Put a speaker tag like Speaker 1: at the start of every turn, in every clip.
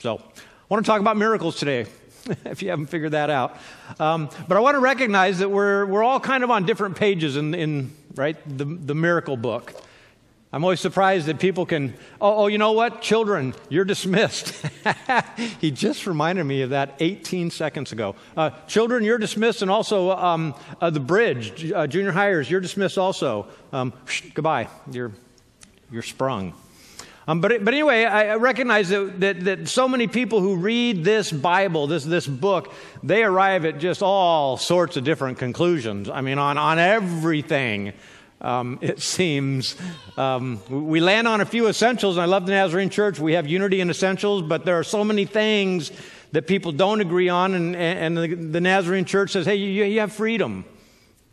Speaker 1: So, I want to talk about miracles today, if you haven't figured that out. Um, but I want to recognize that we're, we're all kind of on different pages in, in right, the, the miracle book. I'm always surprised that people can, oh, oh you know what? Children, you're dismissed. he just reminded me of that 18 seconds ago. Uh, children, you're dismissed, and also um, uh, the bridge, uh, junior hires, you're dismissed also. Um, goodbye. You're, you're sprung. Um, but, but anyway, I recognize that, that, that, so many people who read this Bible, this, this book, they arrive at just all sorts of different conclusions. I mean, on, on everything um, it seems. Um, we land on a few essentials, I love the Nazarene Church. We have unity in essentials, but there are so many things that people don't agree on, and, and the, the Nazarene Church says, hey, you, you have freedom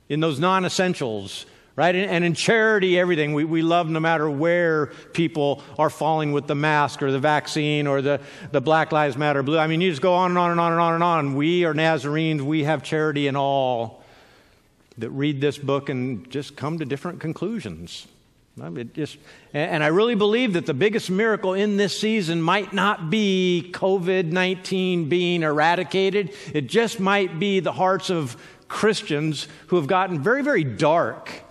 Speaker 1: in those non essentials right? And, in charity, everything. We, we love no matter where people are falling with the mask or the vaccine or the, the Black Lives Matter blue. I mean, you just go on and on and on and on and on. We are Nazarenes. We have charity in all that read this book and just come to different conclusions. It just, and I really believe that the biggest miracle in this season might not be COVID 19 being eradicated. It just might be the hearts of Christians who have gotten very, very dark.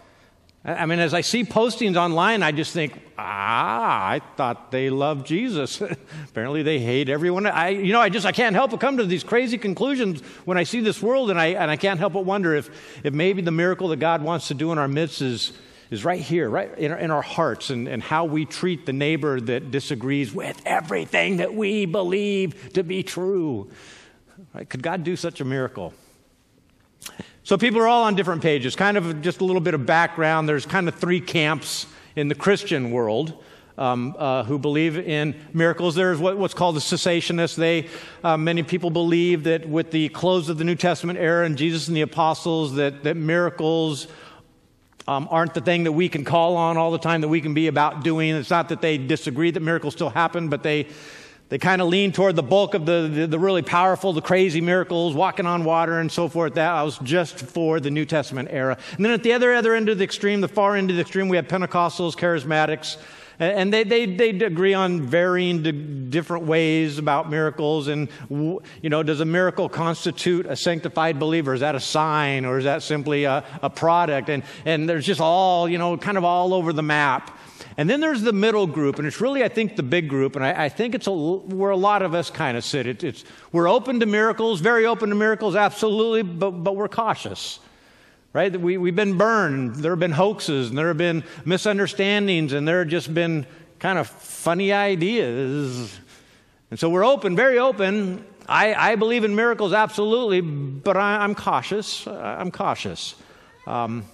Speaker 1: I mean, as I see postings online, I just think, ah, I thought they loved Jesus. Apparently, they hate everyone. I, you know, I just I can't help but come to these crazy conclusions when I see this world, and I and I can't help but wonder if if maybe the miracle that God wants to do in our midst is is right here, right in our, in our hearts, and, and how we treat the neighbor that disagrees with everything that we believe to be true. Right? Could God do such a miracle? So people are all on different pages. Kind of just a little bit of background. There's kind of three camps in the Christian world. Um, uh, who believe in miracles. There's what, what's called the cessationists. They, uh, many people believe that with the close of the New Testament era and Jesus and the apostles, that, that miracles um, aren't the thing that we can call on all the time, that we can be about doing. It's not that they disagree that miracles still happen, but they, they kind of lean toward the bulk of the, the, the, really powerful, the crazy miracles, walking on water and so forth. That was just for the New Testament era. And then at the other, other end of the extreme, the far end of the extreme, we have Pentecostals, charismatics. And they, they, they agree on varying different ways about miracles. And, you know, does a miracle constitute a sanctified believer? Is that a sign or is that simply a, a product? And, and there's just all, you know, kind of all over the map. And then there's the middle group, and it's really, I think, the big group, and I, I think it's a, where a lot of us kind of sit. It, it's, we're open to miracles, very open to miracles, absolutely, but, but we're cautious. Right? We, we've been burned. There have been hoaxes, and there have been misunderstandings, and there have just been kind of funny ideas. And so we're open, very open. I, I believe in miracles, absolutely, but I, am cautious. I'm cautious. Um,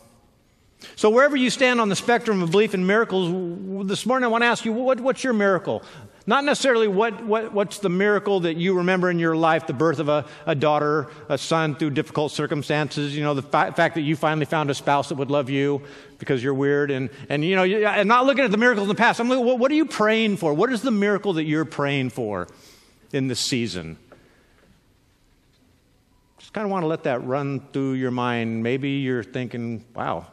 Speaker 1: so, wherever you stand on the spectrum of belief in miracles, this morning I want to ask you what, what's your miracle? Not necessarily what, what, what's the miracle that you remember in your life, the birth of a, a daughter, a son through difficult circumstances, you know, the fa- fact that you finally found a spouse that would love you because you're weird, and, and you know, and not looking at the miracles in the past. I'm like, what, what are you praying for? What is the miracle that you're praying for in this season? Just kind of want to let that run through your mind. Maybe you're thinking, wow,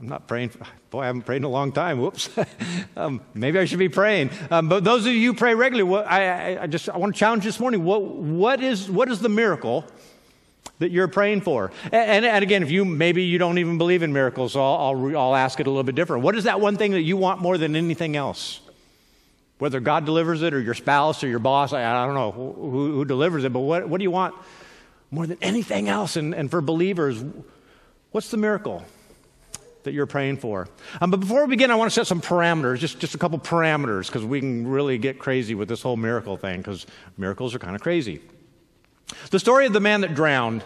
Speaker 1: I'm not praying. Boy, I haven't prayed in a long time. Whoops. um, maybe I should be praying. Um, but those of you who pray regularly, I, I, I, just I want to challenge this morning. What, what is what is the miracle that you're praying for? And, and, and again, if you maybe you don't even believe in miracles, I'll, I'll, I'll ask it a little bit different. What is that one thing that you want more than anything else? Whether God delivers it or your spouse or your boss, I, I don't know who, who, delivers it, but what, what do you want more than anything else? And, and for believers, what's the miracle? That you're praying for. Um, but before we begin, I want to set some parameters, just, just a couple parameters, because we can really get crazy with this whole miracle thing, because miracles are kind of crazy. The story of the man that drowned,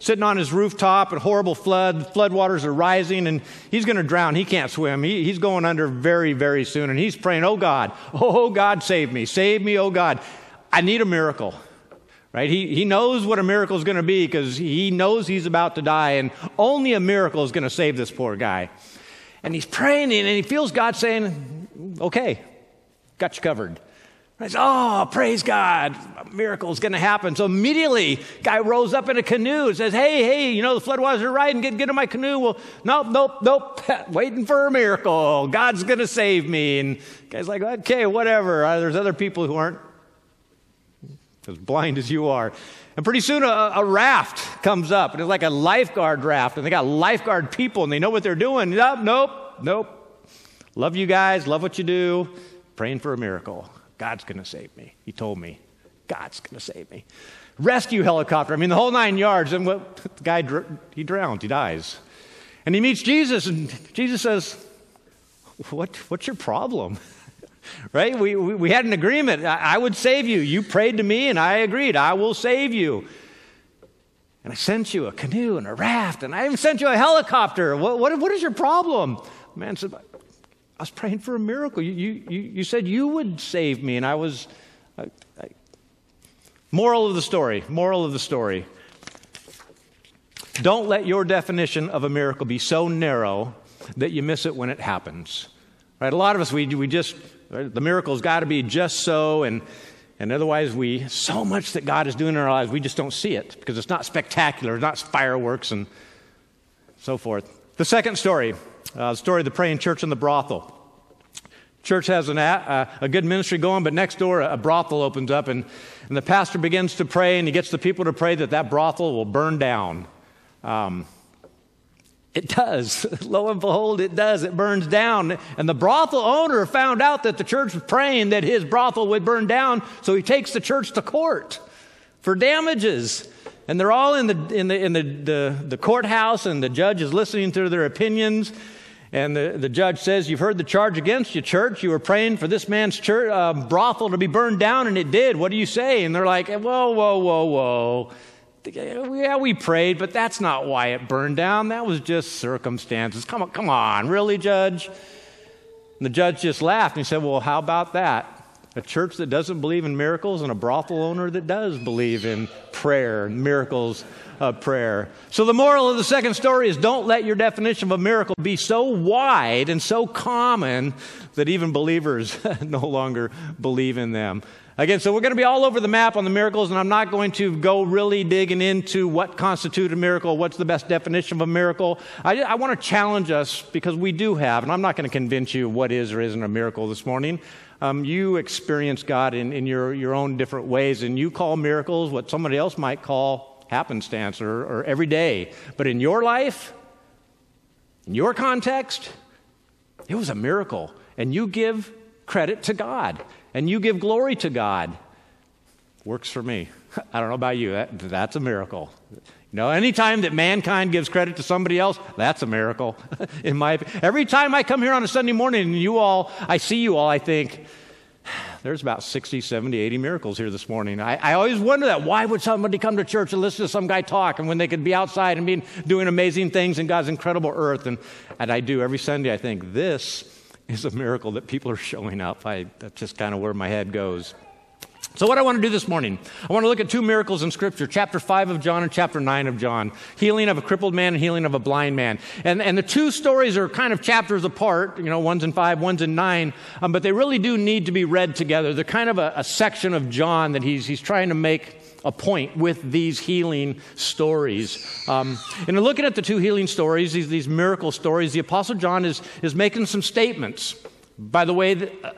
Speaker 1: sitting on his rooftop, a horrible flood, floodwaters are rising, and he's going to drown. He can't swim. He, he's going under very, very soon, and he's praying, Oh God, oh God, save me, save me, oh God. I need a miracle right? He, he knows what a miracle is going to be because he knows he's about to die, and only a miracle is going to save this poor guy. And he's praying, and he feels God saying, Okay, got you covered. I Oh, praise God, a miracle is going to happen. So immediately, guy rolls up in a canoe and says, Hey, hey, you know, the floodwaters are rising, get, get in my canoe. Well, nope, nope, nope, waiting for a miracle. God's going to save me. And guy's like, Okay, whatever. Uh, there's other people who aren't as blind as you are. And pretty soon a, a, raft comes up, and it's like a lifeguard raft, and they got lifeguard people, and they know what they're doing. Nope, nope, nope. Love you guys, love what you do, praying for a miracle. God's going to save me. He told me, God's going to save me. Rescue helicopter, I mean, the whole nine yards, and what, the guy, he drowns, he dies. And he meets Jesus, and Jesus says, what, What's your problem? Right? We, we, we, had an agreement. I, I would save you. You prayed to me, and I agreed. I will save you. And I sent you a canoe and a raft, and I even sent you a helicopter. What, what, what is your problem? The man said, I was praying for a miracle. You, you, you said you would save me, and I was. I, I. Moral of the story. Moral of the story. Don't let your definition of a miracle be so narrow that you miss it when it happens. Right? A lot of us, we, we just, the miracle's got to be just so, and, and otherwise, we, so much that God is doing in our lives, we just don't see it because it's not spectacular, it's not fireworks and so forth. The second story, uh, the story of the praying church and the brothel. Church has an, uh, a good ministry going, but next door a brothel opens up, and, and the pastor begins to pray, and he gets the people to pray that that brothel will burn down. Um, it does. Lo and behold, it does. It burns down. And the brothel owner found out that the church was praying that his brothel would burn down, so he takes the church to court for damages. And they're all in the, in the, in the, the, the courthouse, and the judge is listening to their opinions. And the, the judge says, You've heard the charge against you, church. You were praying for this man's church, uh, brothel to be burned down, and it did. What do you say? And they're like, Whoa, whoa, whoa, whoa yeah, we prayed, but that's not why it burned down. That was just circumstances. Come on, come on, really, Judge? And the judge just laughed and he said, Well, how about that? A church that doesn't believe in miracles and a brothel owner that does believe in prayer, miracles of prayer. So, the moral of the second story is don't let your definition of a miracle be so wide and so common that even believers no longer believe in them. Again, so we're going to be all over the map on the miracles, and I'm not going to go really digging into what constitutes a miracle, what's the best definition of a miracle. I, I want to challenge us because we do have, and I'm not going to convince you what is or isn't a miracle this morning. Um, you experience God in, in your, your own different ways, and you call miracles what somebody else might call happenstance or, or every day. But in your life, in your context, it was a miracle, and you give credit to God and you give glory to God. Works for me. I don't know about you. That, that's a miracle. You know, anytime that mankind gives credit to somebody else, that's a miracle. In my every time I come here on a Sunday morning and you all, I see you all, I think there's about 60, 70, 80 miracles here this morning. I, I, always wonder that. Why would somebody come to church and listen to some guy talk and when they could be outside and be doing amazing things in God's incredible earth? And, and I do every Sunday, I think, this is a miracle that people are showing up. I, that's just kind of where my head goes. So, what I want to do this morning, I want to look at two miracles in Scripture chapter 5 of John and chapter 9 of John healing of a crippled man and healing of a blind man. And, and the two stories are kind of chapters apart, you know, one's in 5, one's in 9, um, but they really do need to be read together. They're kind of a, a section of John that he's, he's trying to make a point with these healing stories. Um, and in looking at the two healing stories, these, these miracle stories, the Apostle John is, is making some statements. By the, way that, uh,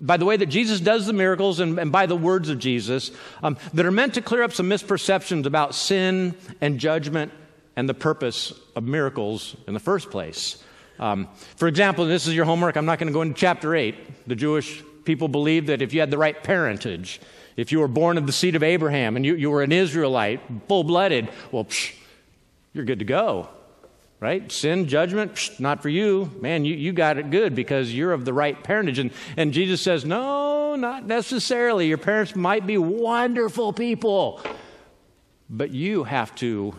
Speaker 1: by the way that Jesus does the miracles and, and by the words of Jesus, um, that are meant to clear up some misperceptions about sin and judgment and the purpose of miracles in the first place. Um, for example, this is your homework. I'm not going to go into chapter 8. The Jewish people believed that if you had the right parentage, if you were born of the seed of Abraham and you, you were an Israelite, full blooded, well, psh, you're good to go. Right? Sin, judgment, psh, not for you. Man, you, you got it good because you're of the right parentage. And, and Jesus says, no, not necessarily. Your parents might be wonderful people, but you have to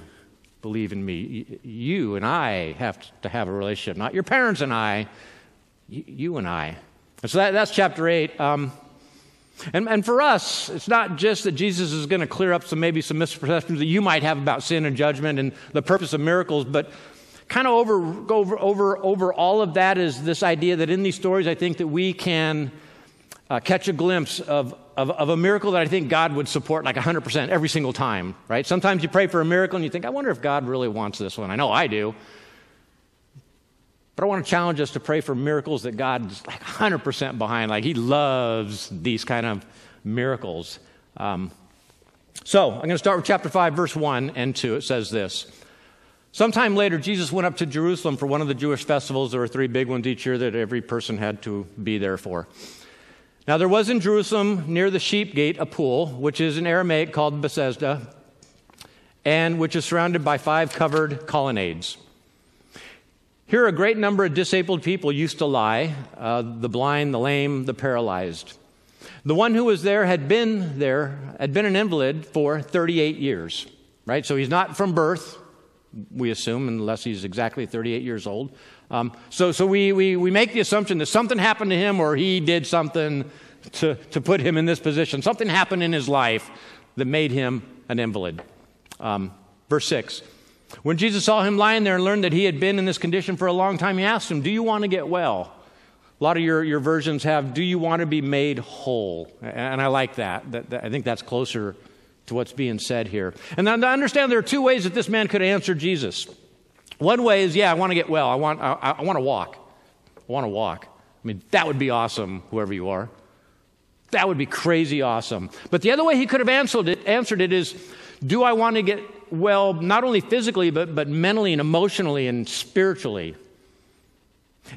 Speaker 1: believe in me. You and I have to have a relationship, not your parents and I, you and I. So that, that's chapter 8. Um, and, and for us, it's not just that Jesus is going to clear up some maybe some misperceptions that you might have about sin and judgment and the purpose of miracles, but kind of over, over, over, over all of that is this idea that in these stories, I think that we can uh, catch a glimpse of, of, of, a miracle that I think God would support like 100% every single time, right? Sometimes you pray for a miracle and you think, I wonder if God really wants this one. I know I do. But I want to challenge us to pray for miracles that God's like 100% behind. Like He loves these kind of miracles. Um, So I'm going to start with chapter 5, verse 1 and 2. It says this. Sometime later, Jesus went up to Jerusalem for one of the Jewish festivals. There were three big ones each year that every person had to be there for. Now, there was in Jerusalem near the sheep gate a pool, which is in Aramaic called Bethesda, and which is surrounded by five covered colonnades. Here, a great number of disabled people used to lie uh, the blind, the lame, the paralyzed. The one who was there had been there, had been an invalid for 38 years, right? So he's not from birth, we assume, unless he's exactly 38 years old. Um, so so we, we, we make the assumption that something happened to him or he did something to, to put him in this position. Something happened in his life that made him an invalid. Um, verse 6. When Jesus saw him lying there and learned that he had been in this condition for a long time, he asked him, Do you want to get well? A lot of your, your versions have, Do you want to be made whole? And I like that. that, that I think that's closer to what's being said here. And I understand there are two ways that this man could answer Jesus. One way is, yeah, I want to get well. I want, I, I want to walk. I want to walk. I mean, that would be awesome, whoever you are. That would be crazy awesome. But the other way he could have answered it, answered it is, do I want to get well, not only physically, but, but mentally and emotionally and spiritually?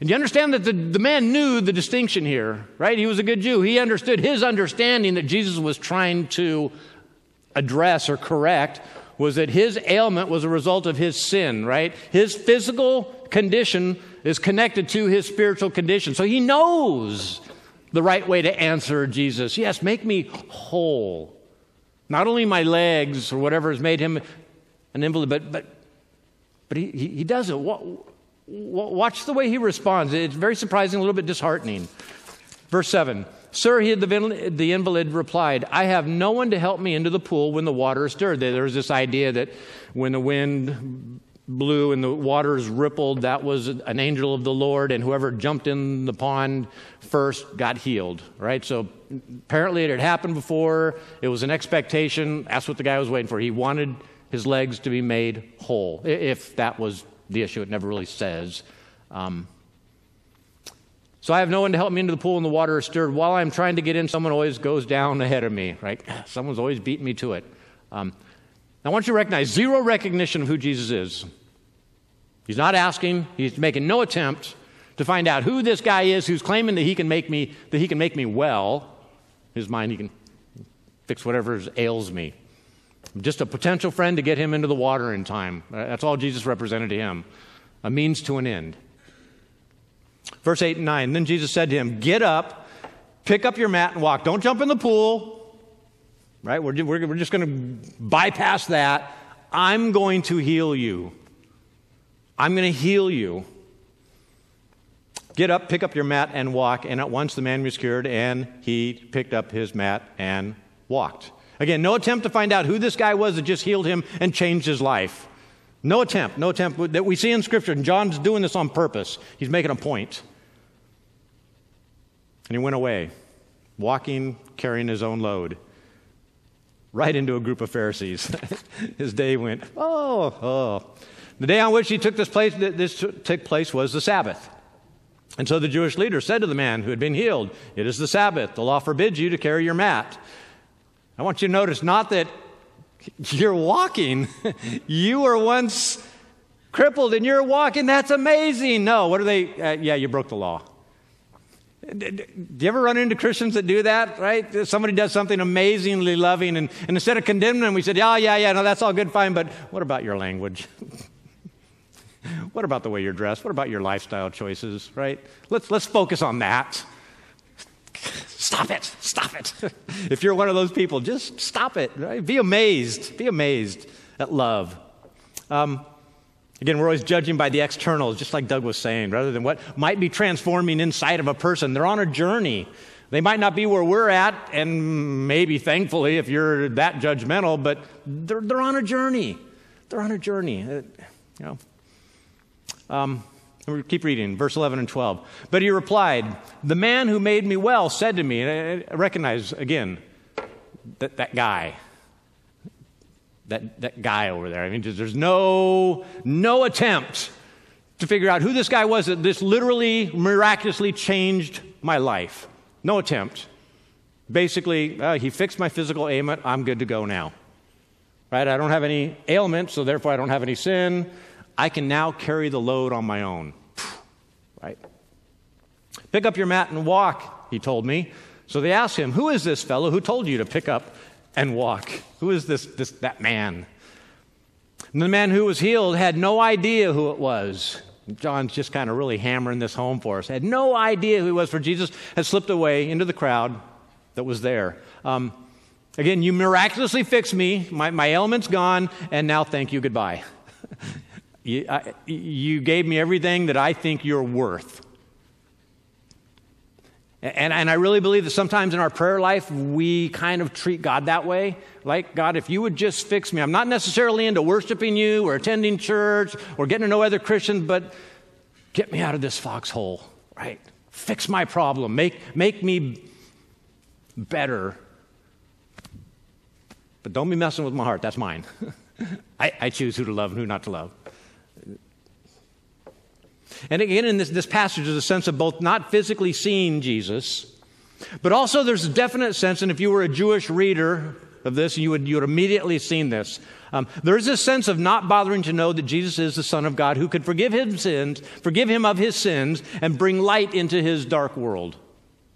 Speaker 1: And you understand that the, the man knew the distinction here, right? He was a good Jew. He understood his understanding that Jesus was trying to address or correct was that his ailment was a result of his sin, right? His physical condition is connected to his spiritual condition. So he knows the right way to answer Jesus. Yes, make me whole. Not only my legs or whatever has made him an invalid, but, but, but he, he, does it. Watch the way he responds. It's very surprising, a little bit disheartening. Verse 7 Sir, he, the, the invalid replied, I have no one to help me into the pool when the water is stirred. There was this idea that when the wind blew and the waters rippled, that was an angel of the Lord, and whoever jumped in the pond first got healed, right? So apparently it had happened before. It was an expectation. That's what the guy was waiting for. He wanted his legs to be made whole, if that was the issue. It never really says. Um, so I have no one to help me into the pool and the water is stirred. While I'm trying to get in, someone always goes down ahead of me, right? Someone's always beating me to it. Um, I want you to recognize zero recognition of who Jesus is. He's not asking, he's making no attempt to find out who this guy is who's claiming that he can make me, that he can make me well. His mind, he can fix whatever ails me. Just a potential friend to get him into the water in time. Uh, that's all Jesus represented to him a means to an end. Verse 8 and 9. Then Jesus said to him, Get up, pick up your mat, and walk. Don't jump in the pool. Right? We're, we're, we're just going to bypass that. I'm going to heal you. I'm going to heal you. Get up, pick up your mat, and walk. And at once the man was cured, and he picked up his mat and walked. Again, no attempt to find out who this guy was that just healed him and changed his life. No attempt, no attempt that we see in Scripture. And John's doing this on purpose. He's making a point. And he went away, walking, carrying his own load, right into a group of Pharisees. his day went, oh, oh. The day on which he took this place, this took place was the Sabbath. And so the Jewish leader said to the man who had been healed, It is the Sabbath. The law forbids you to carry your mat. I want you to notice not that you're walking. you were once crippled and you're walking. That's amazing. No, what are they? Uh, yeah, you broke the law. Do you ever run into Christians that do that, right? Somebody does something amazingly loving, and, and instead of condemning them, we said, oh, yeah, yeah, no, that's all good, fine, but what about your language? what about the way you're dressed? What about your lifestyle choices, right? Let's, let's focus on that. Stop it. Stop it. if you're one of those people, just stop it. Right? Be amazed. Be amazed at love. Um, again, we're always judging by the externals, just like Doug was saying, rather than what might be transforming inside of a person. They're on a journey. They might not be where we're at, and maybe thankfully, if you're that judgmental, but they're, they're on a journey. They're on a journey. Uh, you know. Um, we keep reading, verse 11 and 12. But he replied, The man who made me well said to me, and I recognize again that, that guy. That, that guy over there. I mean, there's no, no attempt to figure out who this guy was that this literally miraculously changed my life. No attempt. Basically, uh, he fixed my physical ailment. I'm good to go now. right? I don't have any ailment, so therefore I don't have any sin. I can now carry the load on my own, right? Pick up your mat and walk, he told me. So they asked him, Who is this fellow who told you to pick up and walk? Who is this, this that man? And the man who was healed had no idea who it was. John's just kind of really hammering this home for us. Had no idea who he was, for Jesus had slipped away into the crowd that was there. Um, again, you miraculously fixed me. My, my ailment's gone, and now thank you, goodbye. you, gave me everything that I think you're worth. And, and I really believe that sometimes in our prayer life, we kind of treat God that way. Like, God, if you would just fix me. I'm not necessarily into worshiping you or attending church or getting to know other Christians, but get me out of this foxhole, right? Fix my problem. Make, make me better. But don't be messing with my heart. That's mine. I, I choose who to love and who not to love. And again, in this, this passage, there's a sense of both not physically seeing Jesus, but also there's a definite sense, and if you were a Jewish reader of this, you would, you would immediately seen this. Um, there's a sense of not bothering to know that Jesus is the Son of God who could forgive him sins, forgive him of his sins, and bring light into his dark world.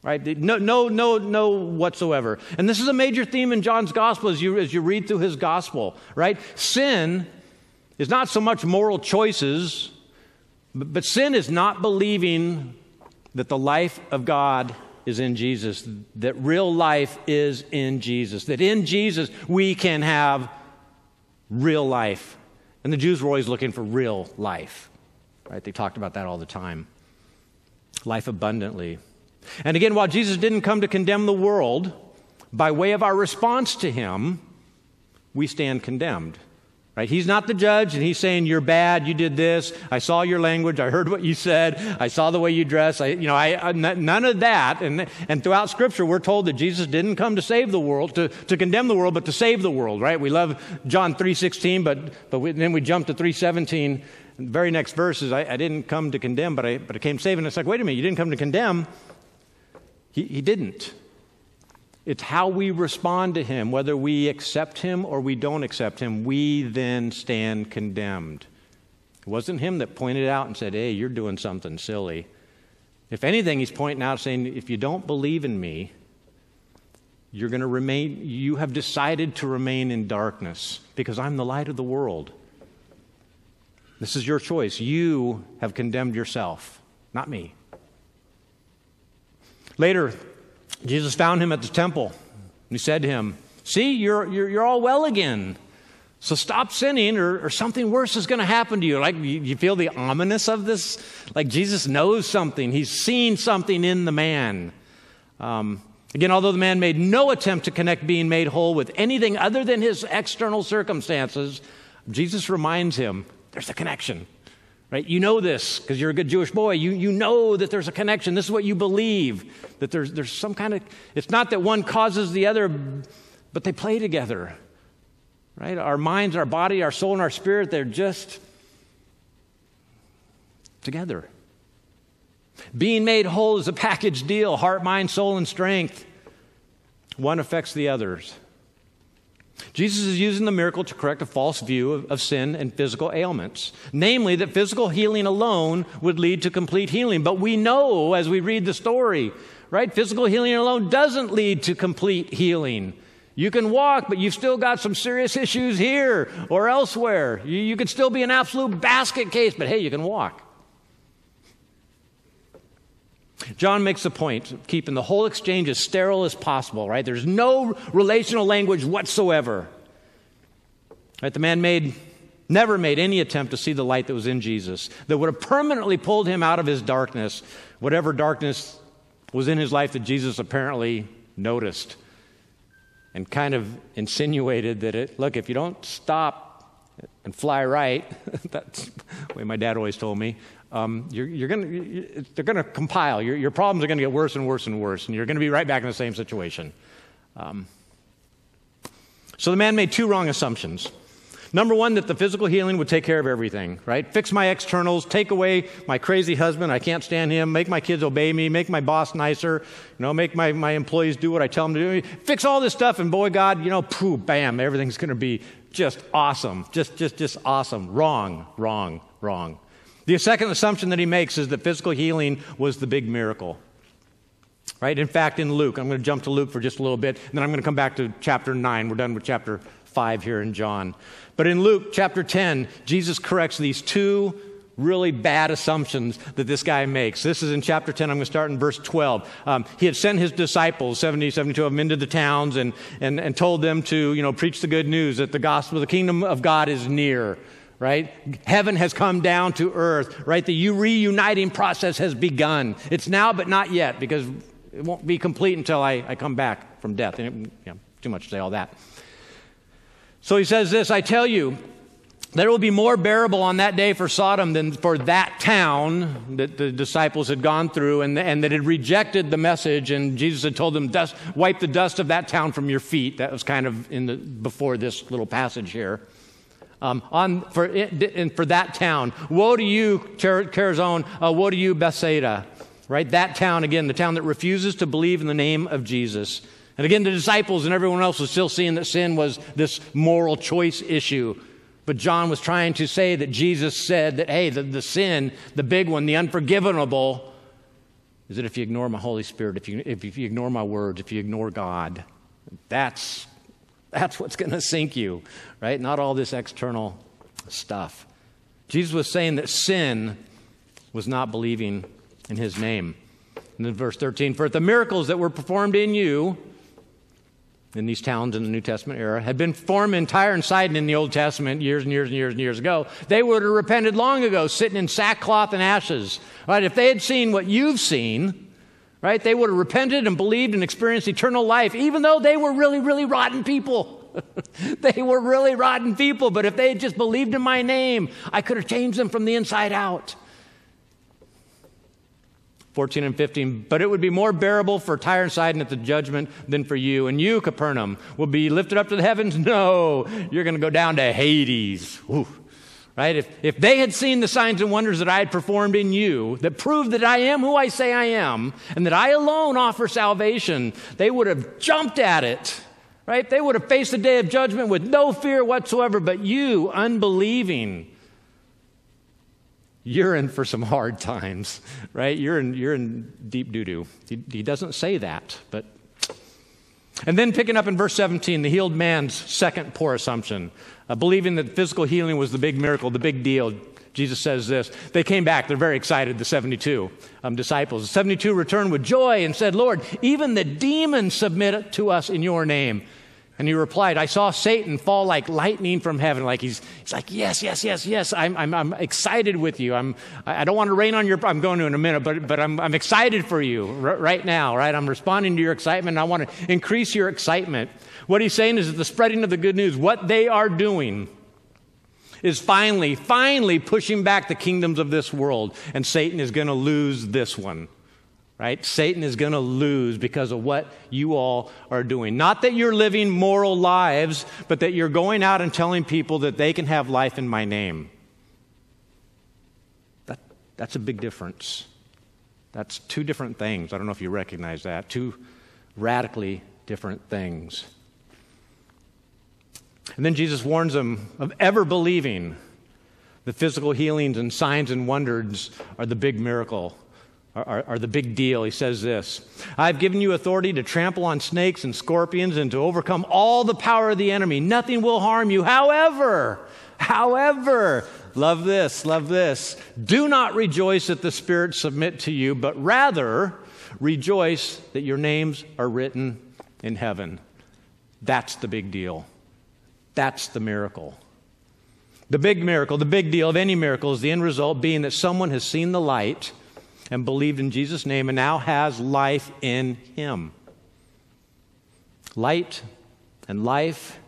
Speaker 1: Right? No, no, no, no whatsoever. And this is a major theme in John's gospel as you, as you read through his gospel, right? Sin is not so much moral choices but sin is not believing that the life of God is in Jesus, that real life is in Jesus, that in Jesus we can have real life. And the Jews were always looking for real life, right? They talked about that all the time. Life abundantly. And again, while Jesus didn't come to condemn the world, by way of our response to him, we stand condemned. Right? He's not the judge, and he's saying, You're bad, you did this, I saw your language, I heard what you said, I saw the way you dress. I, you know, I, none of that. And, and throughout Scripture, we're told that Jesus didn't come to save the world, to, to condemn the world, but to save the world, right? We love John 3.16, but, but we, then we jump to 3.17. The very next verse is, I, I, didn't come to condemn, but I, but I came saving. It's like, wait a minute, you didn't come to condemn. He, he didn't. It's how we respond to him, whether we accept him or we don't accept him, we then stand condemned. It wasn't him that pointed out and said, Hey, you're doing something silly. If anything, he's pointing out saying, If you don't believe in me, you're going to remain, you have decided to remain in darkness because I'm the light of the world. This is your choice. You have condemned yourself, not me. Later, Jesus found him at the temple. And he said to him, See, you're, you're, you're all well again. So stop sinning, or, or something worse is going to happen to you. Like, you, you feel the ominous of this? Like, Jesus knows something, he's seen something in the man. Um, again, although the man made no attempt to connect being made whole with anything other than his external circumstances, Jesus reminds him there's a connection. Right? You know this because you're a good Jewish boy. You, you know that there's a connection. This is what you believe. That there's, there's some kind of, it's not that one causes the other, but they play together. Right? Our minds, our body, our soul, and our spirit, they're just together. Being made whole is a package deal heart, mind, soul, and strength. One affects the others. Jesus is using the miracle to correct a false view of, of, sin and physical ailments, namely that physical healing alone would lead to complete healing. But we know as we read the story, right? Physical healing alone doesn't lead to complete healing. You can walk, but you've still got some serious issues here or elsewhere. You, you could still be an absolute basket case, but hey, you can walk. John makes a point of keeping the whole exchange as sterile as possible, right? There's no relational language whatsoever. Right? The man made never made any attempt to see the light that was in Jesus that would have permanently pulled him out of his darkness, whatever darkness was in his life that Jesus apparently noticed and kind of insinuated that it look, if you don't stop and fly right, that's the way my dad always told me, um, you're, you're gonna, they're going to compile. Your, your, problems are going to get worse and worse and worse, and you're going to be right back in the same situation. Um, so the man made two wrong assumptions. Number one, that the physical healing would take care of everything, right? Fix my externals, take away my crazy husband, I can't stand him, make my kids obey me, make my boss nicer, you know, make my, my employees do what I tell them to do. Fix all this stuff, and boy, God, you know, pooh, bam, everything's going to be just awesome. Just, just, just awesome. Wrong, wrong, wrong. The second assumption that he makes is that physical healing was the big miracle. Right? In fact, in Luke, I'm going to jump to Luke for just a little bit, and then I'm going to come back to chapter 9. We're done with chapter 5 here in John. But in Luke chapter 10, Jesus corrects these two really bad assumptions that this guy makes. This is in chapter 10. I'm going to start in verse 12. Um, he had sent his disciples, 70, 72 of them, into the towns and, and, and told them to, you know, preach the good news that the gospel, the kingdom of God is near, right? Heaven has come down to earth, right? The reuniting process has begun. It's now, but not yet, because it won't be complete until I, I come back from death. And it, you know, too much to say all that. So he says this I tell you, that it will be more bearable on that day for Sodom than for that town that the disciples had gone through and, and that had rejected the message. And Jesus had told them, dust, wipe the dust of that town from your feet. That was kind of in the, before this little passage here. Um, on, for, for that town, woe to you, Chorazin, uh, woe to you, Bethsaida. Right? That town, again, the town that refuses to believe in the name of Jesus. And again, the disciples and everyone else was still seeing that sin was this moral choice issue. But John was trying to say that Jesus said that, hey, the, the sin, the big one, the unforgivable, is that if you ignore my Holy Spirit, if you, if you ignore my words, if you ignore God, that's, that's what's going to sink you, right? Not all this external stuff. Jesus was saying that sin was not believing in his name. And then verse 13, for the miracles that were performed in you, in these towns in the New Testament era had been formed in Tyre and Sidon in the Old Testament years and years and years and years ago, they would have repented long ago, sitting in sackcloth and ashes. Right? If they had seen what you've seen, right, they would have repented and believed and experienced eternal life, even though they were really, really rotten people. they were really rotten people, but if they had just believed in my name, I could have changed them from the inside out. 14 and 15. But it would be more bearable for Tyre and Sidon at the judgment than for you. And you, Capernaum, will be lifted up to the heavens? No, you're going to go down to Hades. Right? If, if they had seen the signs and wonders that I had performed in you that prove that I am who I say I am and that I alone offer salvation, they would have jumped at it. Right? They would have faced the day of judgment with no fear whatsoever. But you, unbelieving, you're in for some hard times, right? You're in, you're in deep doo doo. He, he doesn't say that, but. And then picking up in verse 17, the healed man's second poor assumption, uh, believing that physical healing was the big miracle, the big deal. Jesus says this. They came back. They're very excited, the 72 um, disciples. The 72 returned with joy and said, Lord, even the demons submit to us in your name. And he replied, I saw Satan fall like lightning from heaven. Like he's, he's like, yes, yes, yes, yes. I'm, I'm, I'm excited with you. I'm, I don't want to rain on your, I'm going to in a minute, but, but I'm, I'm excited for you r- right now, right? I'm responding to your excitement. And I want to increase your excitement. What he's saying is the spreading of the good news, what they are doing is finally, finally pushing back the kingdoms of this world. And Satan is going to lose this one right? Satan is going to lose because of what you all are doing. Not that you're living moral lives, but that you're going out and telling people that they can have life in my name. That, that's a big difference. That's two different things. I don't know if you recognize that. Two radically different things. And then Jesus warns them of ever believing the physical healings and signs and wonders are the big miracle are, are, the big deal. He says this I've given you authority to trample on snakes and scorpions and to overcome all the power of the enemy. Nothing will harm you. However, however, love this, love this. Do not rejoice that the spirits submit to you, but rather rejoice that your names are written in heaven. That's the big deal. That's the miracle. The big miracle, the big deal of any miracle is the end result being that someone has seen the light and believed in Jesus' name and now has life in him. Light and life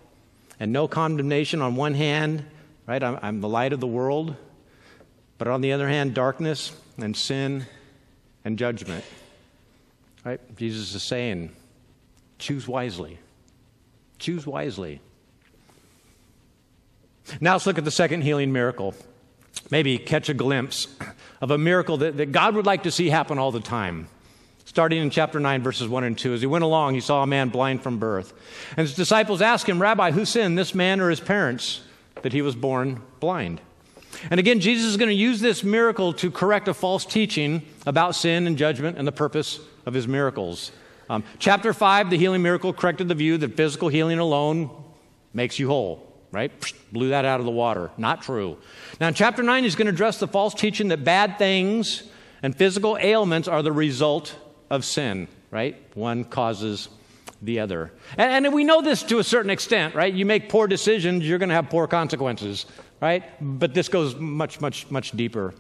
Speaker 1: and no condemnation on one hand, right? I'm, I'm the light of the world. But on the other hand, darkness and sin and judgment. Right? Jesus is saying, choose wisely. Choose wisely. Now let's look at the second healing miracle. Maybe catch a glimpse of a miracle that, that God would like to see happen all the time. Starting in chapter 9, verses 1 and 2. As he went along, he saw a man blind from birth. And his disciples asked him, Rabbi, who sinned, this man or his parents, that he was born blind? And again, Jesus is going to use this miracle to correct a false teaching about sin and judgment and the purpose of his miracles. Um, chapter 5, the healing miracle corrected the view that physical healing alone makes you whole, right? Blew that out of the water. Not true. Now, in chapter 9, he's going to address the false teaching that bad things and physical ailments are the result of sin, right? One causes the other. And, and, we know this to a certain extent, right? You make poor decisions, you're going to have poor consequences, right? But this goes much, much, much deeper,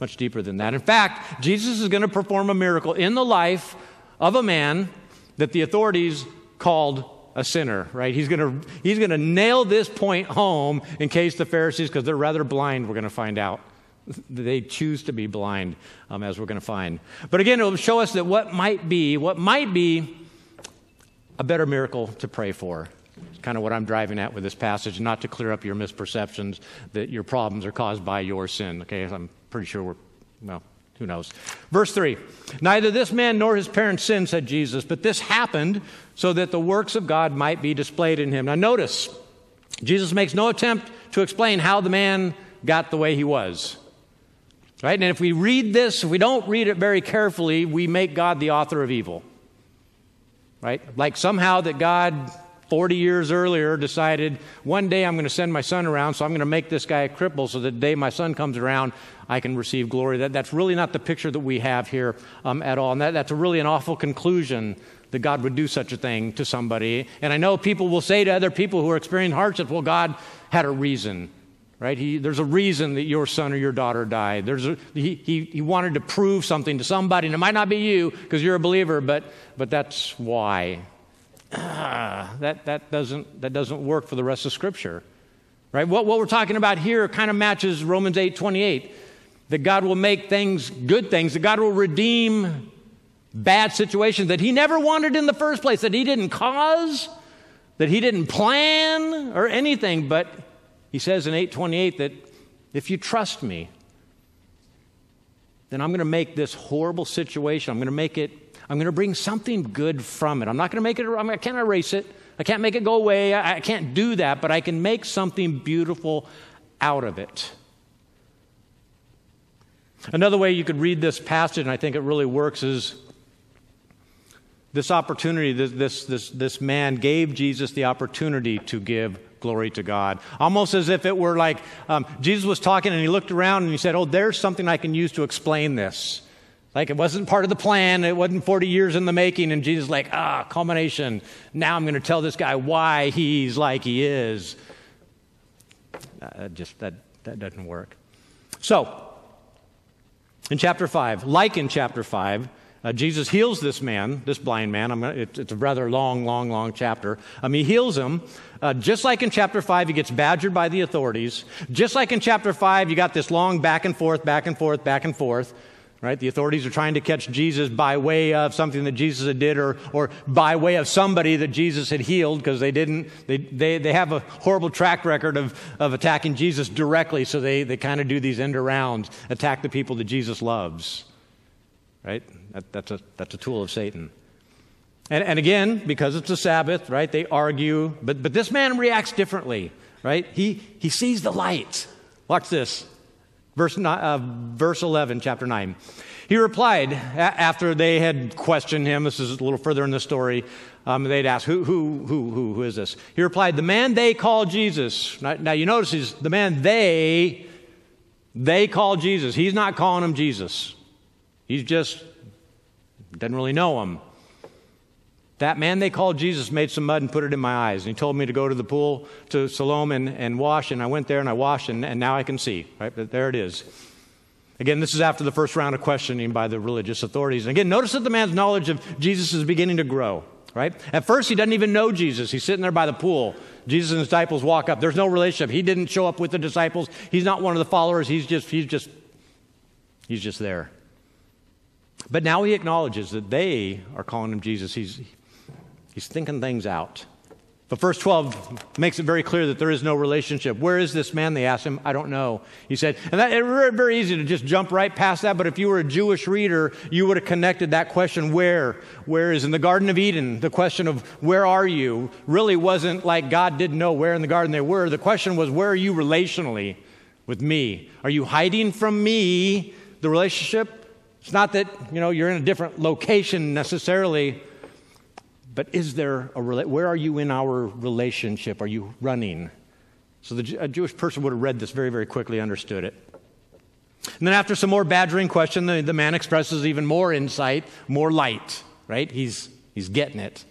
Speaker 1: much deeper than that. In fact, Jesus is going to perform a miracle in the life of a man that the authorities called a sinner, right? He's going to he's going to nail this point home in case the Pharisees, because they're rather blind, we're going to find out. They choose to be blind, um, as we're going to find. But again, it will show us that what might be, what might be a better miracle to pray for. It's kind of what I'm driving at with this passage, not to clear up your misperceptions that your problems are caused by your sin. Okay, I'm pretty sure we're, well, who knows? Verse 3 Neither this man nor his parents sinned, said Jesus, but this happened so that the works of God might be displayed in him. Now, notice, Jesus makes no attempt to explain how the man got the way he was. Right? And if we read this, if we don't read it very carefully, we make God the author of evil. Right? Like somehow that God 40 years earlier decided one day I'm going to send my son around, so I'm going to make this guy a cripple so that the day my son comes around, I can receive glory. That, that's really not the picture that we have here um, at all. And that, that's really an awful conclusion that God would do such a thing to somebody. And I know people will say to other people who are experiencing hardships, well, God had a reason. Right? He, there's a reason that your son or your daughter died. There's a, he, he, he wanted to prove something to somebody, and it might not be you because you're a believer, but, but that's why ah, that, that, doesn't, that doesn't work for the rest of Scripture. Right? What, what we're talking about here kind of matches Romans 8 28. That God will make things good things, that God will redeem bad situations that He never wanted in the first place, that He didn't cause, that He didn't plan or anything. But He says in 828 that if you trust me, then I'm going to make this horrible situation, I'm going to make it I'm going to bring something good from it. I'm not going to make it, I can't erase it. I can't make it go away. I, can't do that, but I can make something beautiful out of it. Another way you could read this passage, and I think it really works, is this opportunity, this, this, this, this man gave Jesus the opportunity to give glory to God. Almost as if it were like um, Jesus was talking and he looked around and he said, Oh, there's something I can use to explain this. Like it wasn't part of the plan, it wasn't 40 years in the making, and Jesus like, ah, culmination. Now I'm going to tell this guy why he's like he is. Uh, just that, that doesn't work. So, in chapter 5, like in chapter 5, uh, Jesus heals this man, this blind man. Gonna, it, it's a rather long, long, long chapter. Um, he heals him. Uh, just like in chapter 5, he gets badgered by the authorities. Just like in chapter 5, you got this long back and forth, back and forth, back and forth right? The authorities are trying to catch Jesus by way of something that Jesus had did or, or by way of somebody that Jesus had healed because they didn't, they, they, they have a horrible track record of, of attacking Jesus directly, so they, they kind of do these end arounds, attack the people that Jesus loves, right? That, that's, a, that's a tool of Satan. And, and again, because it's a Sabbath, right, they argue, but, but this man reacts differently, right? He, he sees the light. Watch this. Verse, uh, verse 11, chapter 9. He replied after they had questioned him. This is a little further in the story. Um, they'd asked, who, who, who, who, who is this? He replied, The man they call Jesus. Now, now you notice he's the man they, they call Jesus. He's not calling him Jesus. He's just, doesn't really know him. That man they called Jesus made some mud and put it in my eyes. And he told me to go to the pool to Siloam and, and wash. And I went there and I washed, and, and now I can see. Right? But there it is. Again, this is after the first round of questioning by the religious authorities. And again, notice that the man's knowledge of Jesus is beginning to grow. Right? At first, he doesn't even know Jesus. He's sitting there by the pool. Jesus and his disciples walk up. There's no relationship. He didn't show up with the disciples. He's not one of the followers. He's just, he's just, he's just there. But now he acknowledges that they are calling him Jesus. He's, He's thinking things out. But verse 12 makes it very clear that there is no relationship. Where is this man? They asked him. I don't know. He said, and that, it's very easy to just jump right past that, but if you were a Jewish reader, you would have connected that question, where? Where is? In the Garden of Eden, the question of where are you really wasn't like God didn't know where in the garden they were. The question was, where are you relationally with me? Are you hiding from me, the relationship? It's not that, you know, you're in a different location necessarily but is there a where are you in our relationship? Are you running? So the, a Jewish person would have read this very, very quickly, understood it. And then after some more badgering question, the, the man expresses even more insight, more light, right? He's, he's getting it.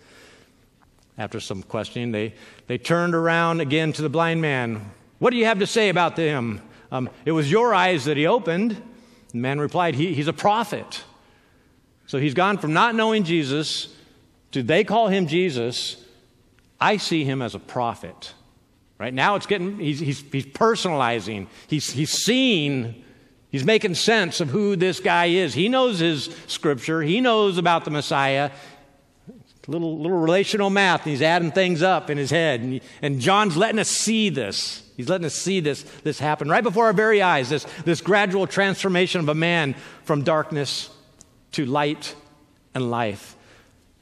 Speaker 1: After some questioning, they, they turned around again to the blind man. What do you have to say about him? Um, it was your eyes that he opened. The man replied, he, He's a prophet. So he's gone from not knowing Jesus do they call him Jesus? I see him as a prophet. Right now, it's getting, he's, he's, he's personalizing, he's, he's seeing, he's making sense of who this guy is. He knows his scripture, he knows about the Messiah. Little, little relational math, and he's adding things up in his head. And, and John's letting us see this. He's letting us see this, this happen right before our very eyes this, this gradual transformation of a man from darkness to light and life.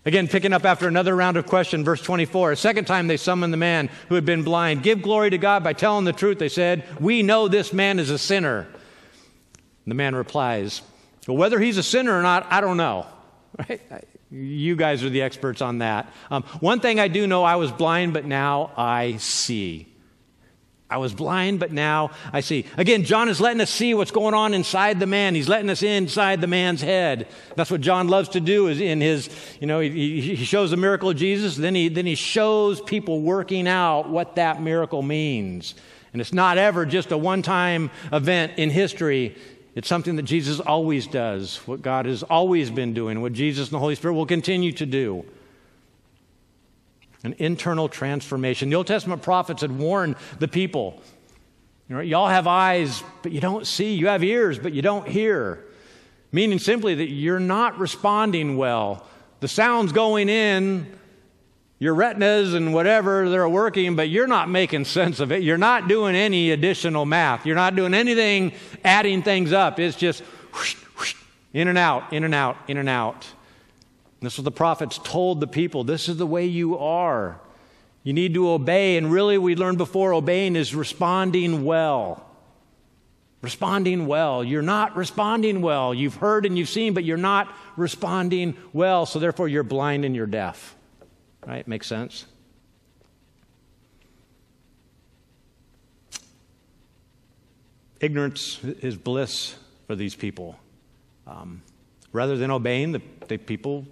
Speaker 1: Again, picking up after another round of question, verse 24. A second time they summoned the man who had been blind. Give glory to God by telling the truth, they said. We know this man is a sinner. The man replies, Well, whether he's a sinner or not, I don't know. Right? You guys are the experts on that. Um, one thing I do know I was blind, but now I see. I was blind, but now I see. Again, John is letting us see what's going on inside the man. He's letting us inside the man's head. That's what John loves to do is in his, you know, he, he shows the miracle of Jesus, then he, then he shows people working out what that miracle means. And it's not ever just a one time event in history. It's something that Jesus always does, what God has always been doing, what Jesus and the Holy Spirit will continue to do an internal transformation. The Old Testament prophets had warned the people you know, y'all have eyes, but you don't see. You have ears, but you don't hear. Meaning simply that you're not responding well. The sound's going in, your retinas and whatever they're working, but you're not making sense of it. You're not doing any additional math. You're not doing anything adding things up. It's just whoosh, whoosh, in and out, in and out, in and out. This is what the prophets told the people. This is the way you are. You need to obey. And really, we learned before obeying is responding well. Responding well. You're not responding well. You've heard and you've seen, but you're not responding well. So therefore, you're blind and you're deaf. Right? Makes sense? Ignorance is bliss for these people. Um, rather than obeying, the, the people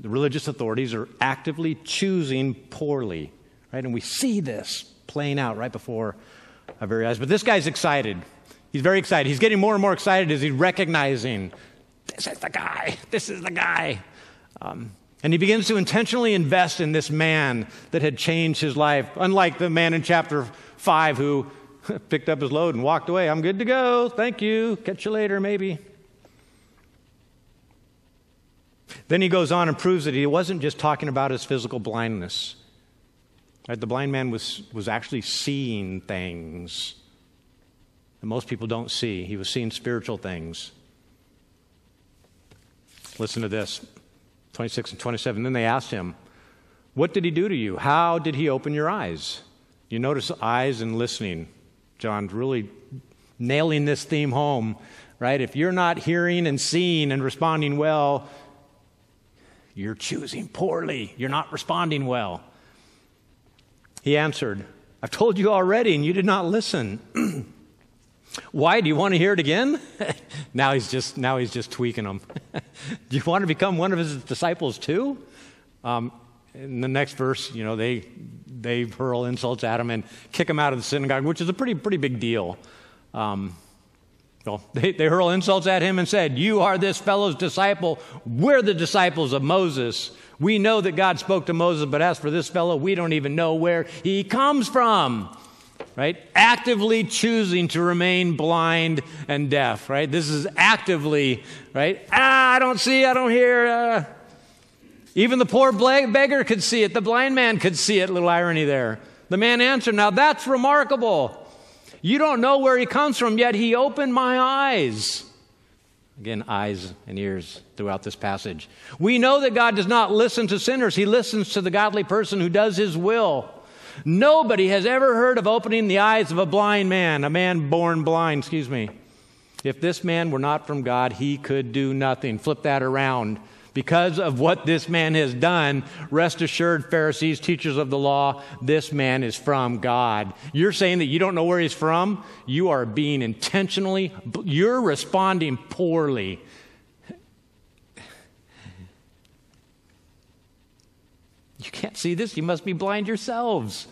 Speaker 1: the religious authorities are actively choosing poorly, right? And we see this playing out right before our very eyes. But this guy's excited. He's very excited. He's getting more and more excited as he's recognizing this is the guy. This is the guy. Um, and he begins to intentionally invest in this man that had changed his life, unlike the man in chapter 5 who picked up his load and walked away. I'm good to go. Thank you. Catch you later, maybe. Then he goes on and proves that he wasn't just talking about his physical blindness. Right? The blind man was, was actually seeing things that most people don't see. He was seeing spiritual things. Listen to this 26 and 27. Then they asked him, What did he do to you? How did he open your eyes? You notice eyes and listening. John's really nailing this theme home, right? If you're not hearing and seeing and responding well, you're choosing poorly. You're not responding well. He answered, I've told you already, and you did not listen. Why? Do you want to hear it again? now he's just now he's just tweaking them. do you want to become one of his disciples too? Um, in the next verse, you know, they they hurl insults at him and kick him out of the synagogue, which is a pretty pretty big deal. Um, well, they, they hurl insults at him and said, You are this fellow's disciple. We're the disciples of Moses. We know that God spoke to Moses, but as for this fellow, we don't even know where he comes from. Right? Actively choosing to remain blind and deaf, right? This is actively, right? Ah, I don't see, I don't hear. Uh. Even the poor beggar could see it. The blind man could see it. Little irony there. The man answered, Now that's remarkable. You don't know where he comes from, yet he opened my eyes. Again, eyes and ears throughout this passage. We know that God does not listen to sinners, he listens to the godly person who does his will. Nobody has ever heard of opening the eyes of a blind man, a man born blind, excuse me. If this man were not from God, he could do nothing. Flip that around. Because of what this man has done, rest assured, Pharisees, teachers of the law, this man is from God. You're saying that you don't know where he's from? You are being intentionally, you're responding poorly. You can't see this. You must be blind yourselves.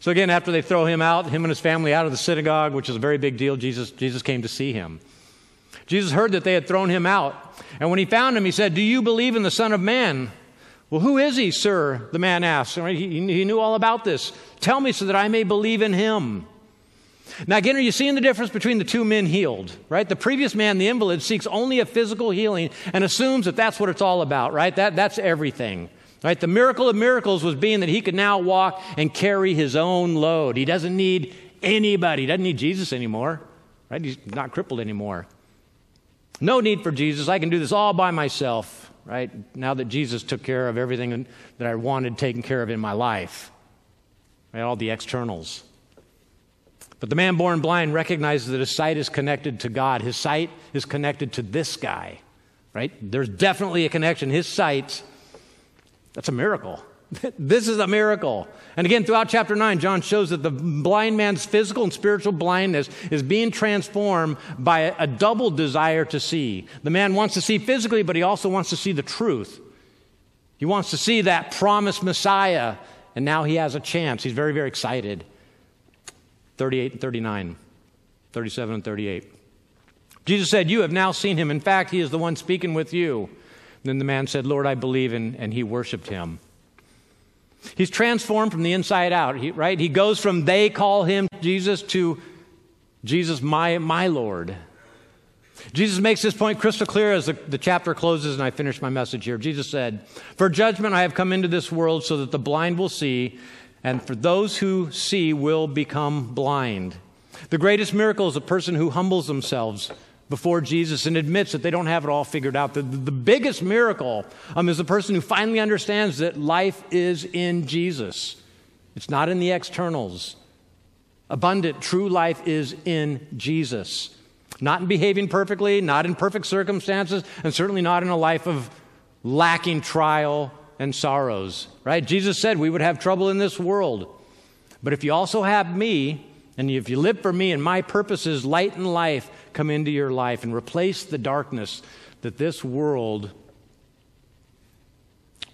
Speaker 1: So again, after they throw him out, him and his family out of the synagogue, which is a very big deal, Jesus, Jesus came to see him. Jesus heard that they had thrown him out. And when he found him, he said, Do you believe in the Son of Man? Well, who is he, sir? The man asked. He, he knew all about this. Tell me so that I may believe in him. Now, again, are you seeing the difference between the two men healed, right? The previous man, the invalid, seeks only a physical healing and assumes that that's what it's all about, right? That, that's everything. Right? The miracle of miracles was being that he could now walk and carry his own load. He doesn't need anybody. He doesn't need Jesus anymore. Right? He's not crippled anymore. No need for Jesus. I can do this all by myself, right? Now that Jesus took care of everything that I wanted taken care of in my life, right? All the externals. But the man born blind recognizes that his sight is connected to God. His sight is connected to this guy, right? There's definitely a connection. His sight, that's a miracle. This is a miracle. And again, throughout chapter 9, John shows that the blind man's physical and spiritual blindness is being transformed by a, a double desire to see. The man wants to see physically, but he also wants to see the truth. He wants to see that promised Messiah, and now he has a chance. He's very, very excited. 38 and 39, 37 and 38. Jesus said, You have now seen him. In fact, he is the one speaking with you. And then the man said, Lord, I believe, and, and he worshiped him. He's transformed from the inside out, right? He goes from they call him Jesus to Jesus, my, my Lord. Jesus makes this point crystal clear as the, the chapter closes, and I finish my message here. Jesus said, For judgment I have come into this world so that the blind will see, and for those who see will become blind. The greatest miracle is a person who humbles themselves before Jesus and admits that they don't have it all figured out. The, the biggest miracle um, is the person who finally understands that life is in Jesus. It's not in the externals. Abundant, true life is in Jesus. Not in behaving perfectly, not in perfect circumstances, and certainly not in a life of lacking trial and sorrows, right? Jesus said we would have trouble in this world. But if you also have me, and if you live for me and my purposes, light and life come into your life and replace the darkness that this world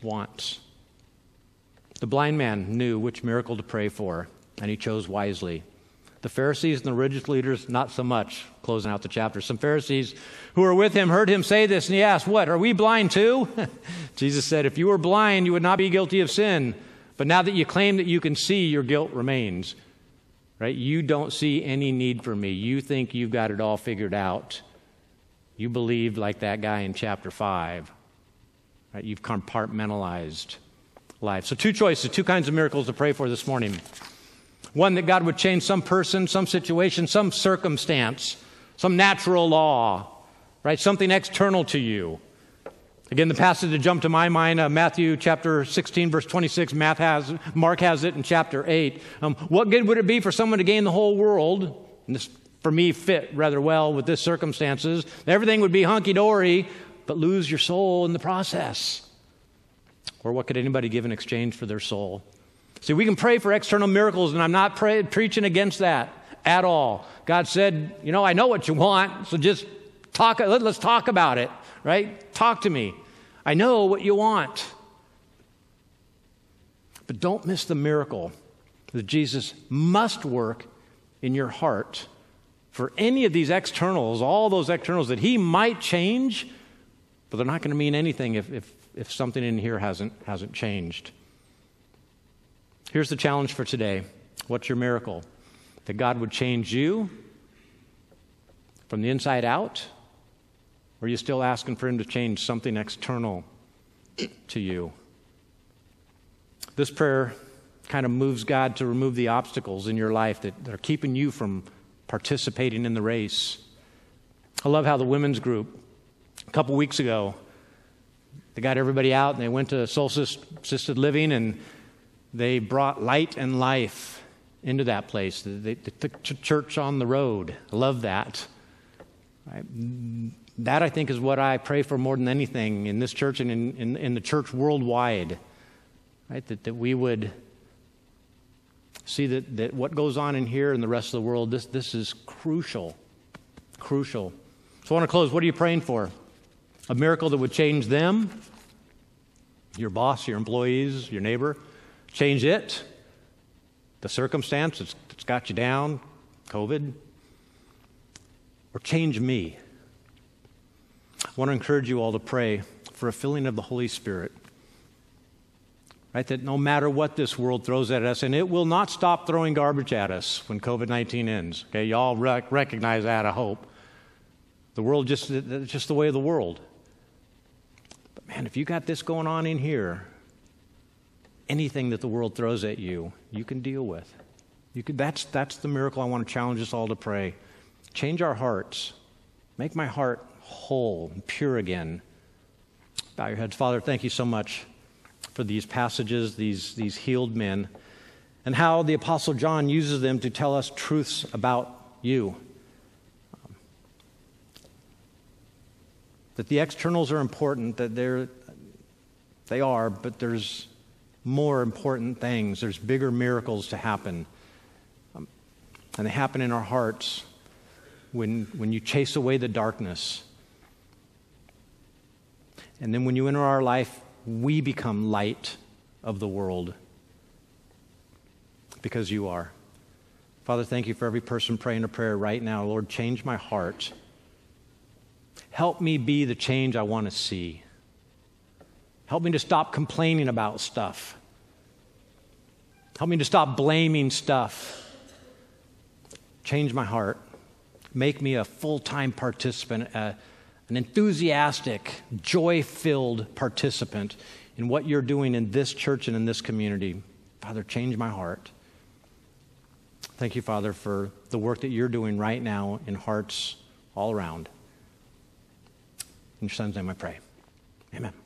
Speaker 1: wants. The blind man knew which miracle to pray for, and he chose wisely. The Pharisees and the religious leaders, not so much. Closing out the chapter. Some Pharisees who were with him heard him say this, and he asked, What? Are we blind too? Jesus said, If you were blind, you would not be guilty of sin. But now that you claim that you can see, your guilt remains. Right? You don't see any need for me. You think you've got it all figured out. You believe like that guy in chapter 5. Right? You've compartmentalized life. So, two choices, two kinds of miracles to pray for this morning. One, that God would change some person, some situation, some circumstance, some natural law, right? Something external to you. Again, the passage that jumped to my mind, uh, Matthew chapter 16, verse 26, Matt has, Mark has it in chapter 8. Um, what good would it be for someone to gain the whole world? And this, for me, fit rather well with this circumstances. Everything would be hunky dory, but lose your soul in the process. Or what could anybody give in exchange for their soul? See, we can pray for external miracles, and I'm not pray, preaching against that at all. God said, You know, I know what you want, so just talk, let, let's talk about it right? Talk to me. I know what you want. But don't miss the miracle that Jesus must work in your heart for any of these externals, all those externals that he might change, but they're not going to mean anything if, if, if something in here hasn't, hasn't changed. Here's the challenge for today What's your miracle? That God would change you from the inside out or are you still asking for Him to change something external to you? This prayer kind of moves God to remove the obstacles in your life that, that are keeping you from participating in the race. I love how the women's group, a couple weeks ago, they got everybody out and they went to Solstice Assisted Living and they brought light and life into that place. They, they took church on the road. I love that. Right? That, I think, is what I pray for more than anything in this church and in, in, in the church worldwide. Right? That, that we would see that, that what goes on in here and the rest of the world, this, this is crucial. Crucial. So I want to close. What are you praying for? A miracle that would change them, your boss, your employees, your neighbor, change it, the circumstance that's, that's got you down, COVID, or change me. I want to encourage you all to pray for a filling of the Holy Spirit. Right? That no matter what this world throws at us, and it will not stop throwing garbage at us when COVID 19 ends. Okay, y'all rec- recognize that, I hope. The world just, it's just the way of the world. But man, if you got this going on in here, anything that the world throws at you, you can deal with. You can, that's, that's the miracle I want to challenge us all to pray. Change our hearts. Make my heart whole pure again. Bow your heads. Father, thank you so much for these passages, these, these healed men, and how the Apostle John uses them to tell us truths about you. that the externals are important, that they're, they are, but there's more important things. There's bigger miracles to happen. Um, and they happen in our hearts when, when you chase away the darkness. And then when you enter our life, we become light of the world because you are. Father, thank you for every person praying a prayer right now. Lord, change my heart. Help me be the change I want to see. Help me to stop complaining about stuff. Help me to stop blaming stuff. Change my heart. Make me a full time participant, an enthusiastic, joy filled participant in what you're doing in this church and in this community. Father, change my heart. Thank you, Father, for the work that you're doing right now in hearts all around. In your son's name I pray. Amen.